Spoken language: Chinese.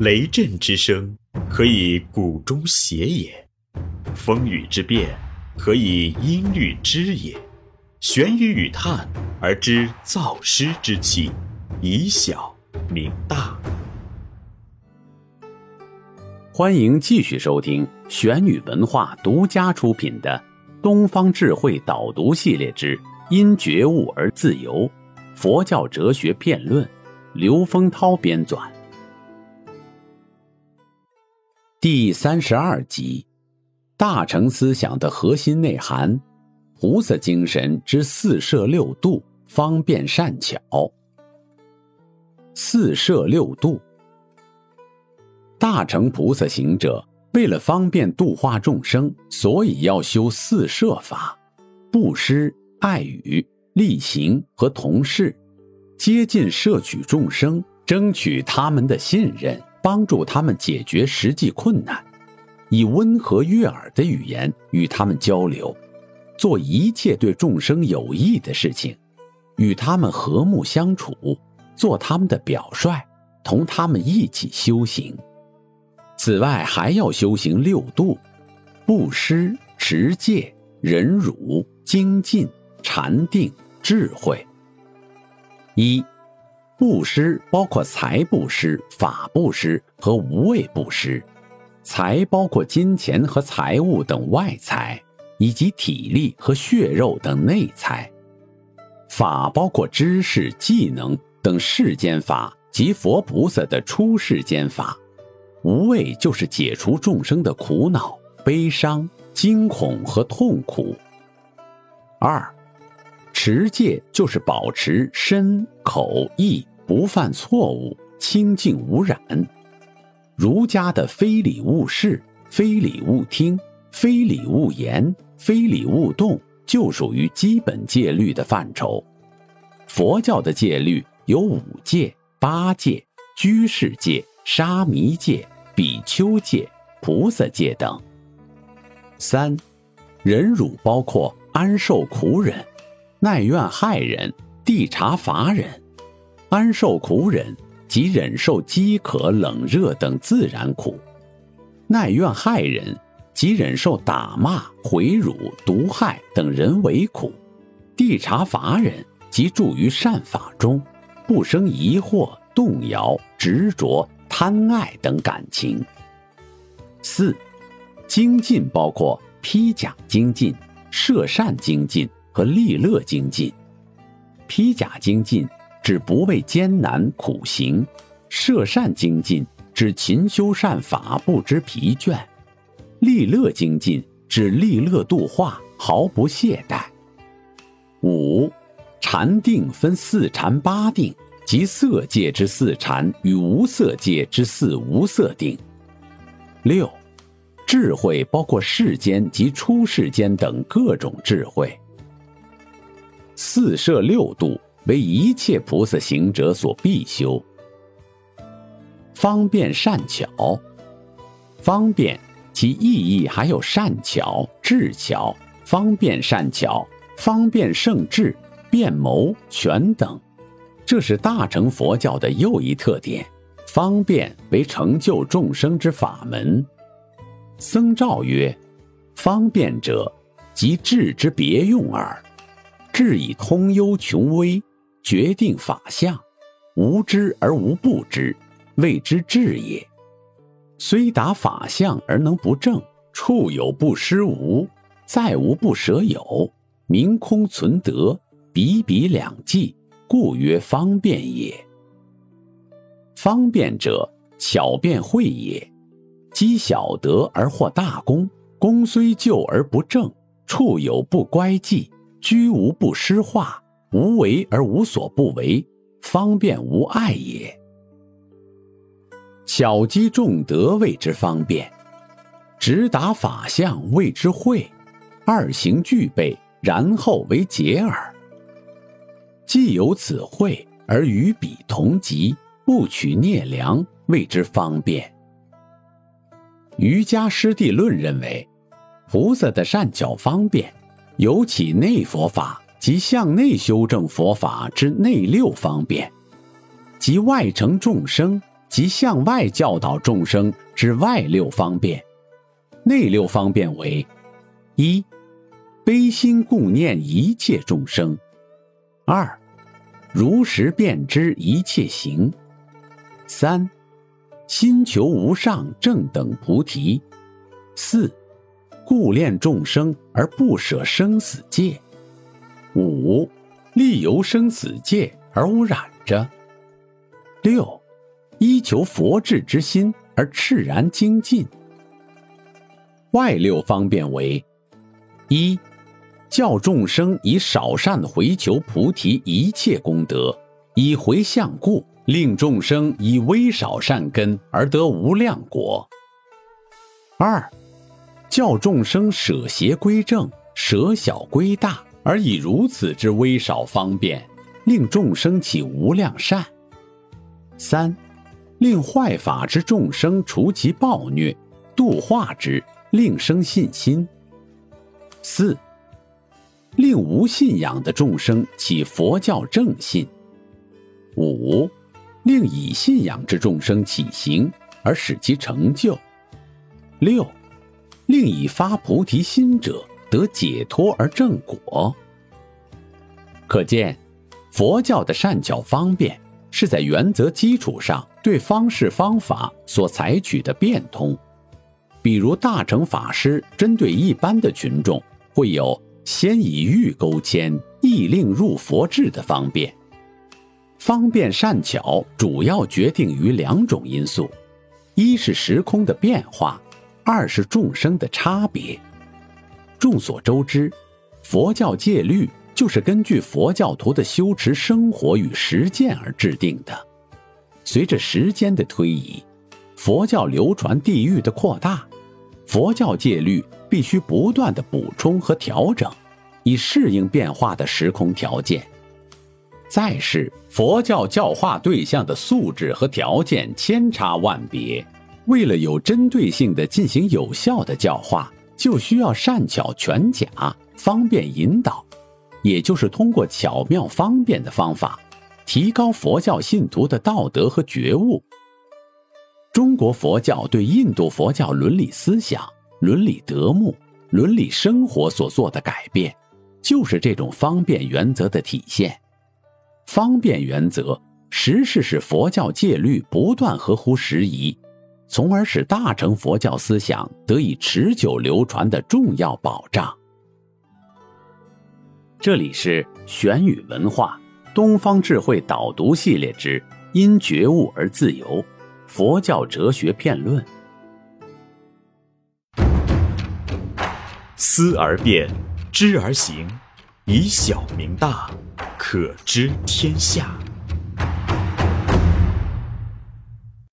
雷震之声，可以鼓中谐也；风雨之变，可以音律之也。玄于语叹而知造湿之气，以小明大。欢迎继续收听玄宇文化独家出品的《东方智慧导读系列之因觉悟而自由》，佛教哲学辩论，刘丰涛编纂。第三十二集，大乘思想的核心内涵，菩萨精神之四摄六度，方便善巧。四摄六度。大乘菩萨行者为了方便度化众生，所以要修四摄法：布施、爱语、力行和同事，接近摄取众生，争取他们的信任，帮助他们解决实际困难，以温和悦耳的语言与他们交流，做一切对众生有益的事情，与他们和睦相处，做他们的表率，同他们一起修行。此外，还要修行六度：布施、持戒、忍辱、精进、禅定、智慧。一、布施包括财布施、法布施和无畏布施。财包括金钱和财物等外财，以及体力和血肉等内财。法包括知识、技能等世间法及佛菩萨的出世间法。无畏就是解除众生的苦恼、悲伤、惊恐和痛苦。二，持戒就是保持身口意不犯错误、清净无染。儒家的非礼勿视、非礼勿听、非礼勿言、非礼勿动，就属于基本戒律的范畴。佛教的戒律有五戒、八戒、居士戒。沙弥戒、比丘戒、菩萨戒等。三，忍辱包括安受苦忍、耐怨害忍、地察法忍。安受苦忍即忍受饥渴、冷热等自然苦；耐怨害忍即忍受打骂、毁辱、毒害等人为苦；地察法忍即住于善法中，不生疑惑、动摇、执着。贪爱等感情。四，精进包括披甲精进、摄善精进和利乐精进。披甲精进指不畏艰难苦行，摄善精进指勤修善法不知疲倦，利乐精进指利乐度化毫不懈怠。五，禅定分四禅八定。即色界之四禅与无色界之四无色定。六，智慧包括世间及出世间等各种智慧。四摄六度为一切菩萨行者所必修。方便善巧，方便其意义还有善巧、智巧、方便善巧、方便胜智、变谋全等。这是大乘佛教的又一特点，方便为成就众生之法门。僧肇曰：“方便者，即智之别用耳。智以通幽穷微，决定法相，无知而无不知，谓之智也。虽达法相而能不正，处有不失无，再无不舍有，明空存德，比比两济。”故曰方便也。方便者，巧辩慧也。积小德而获大功，功虽就而不正，处有不乖计，居无不失化，无为而无所不为，方便无碍也。巧积众德谓之方便，直达法相谓之慧，二行具备，然后为解耳。既有此慧，而与彼同级，不取孽良，谓之方便。瑜伽师地论认为，菩萨的善巧方便，有起内佛法及向内修正佛法之内六方便，即外成众生，即向外教导众生之外六方便。内六方便为：一、悲心顾念一切众生；二、如实辨知一切行；三、心求无上正等菩提；四、顾念众生而不舍生死界；五、利由生死界而无染着；六、依求佛智之心而炽然精进。外六方便为：一、教众生以少善回求菩提一切功德，以回向故，令众生以微少善根而得无量果；二、教众生舍邪归正，舍小归大，而以如此之微少方便，令众生起无量善；三、令坏法之众生除其暴虐，度化之。令生信心。四，令无信仰的众生起佛教正信。五，令以信仰之众生起行而使其成就。六，令以发菩提心者得解脱而正果。可见，佛教的善巧方便是在原则基础上对方式方法所采取的变通。比如大乘法师针对一般的群众，会有先以欲勾牵，意令入佛智的方便。方便善巧主要决定于两种因素：一是时空的变化，二是众生的差别。众所周知，佛教戒律就是根据佛教徒的修持生活与实践而制定的。随着时间的推移，佛教流传地域的扩大。佛教戒律必须不断的补充和调整，以适应变化的时空条件。再是佛教教化对象的素质和条件千差万别，为了有针对性的进行有效的教化，就需要善巧全假，方便引导，也就是通过巧妙方便的方法，提高佛教信徒的道德和觉悟。中国佛教对印度佛教伦理思想、伦理德目、伦理生活所做的改变，就是这种方便原则的体现。方便原则实是佛教戒律不断合乎时宜，从而使大乘佛教思想得以持久流传的重要保障。这里是玄宇文化东方智慧导读系列之“因觉悟而自由”。佛教哲学片论：思而变，知而行，以小明大，可知天下。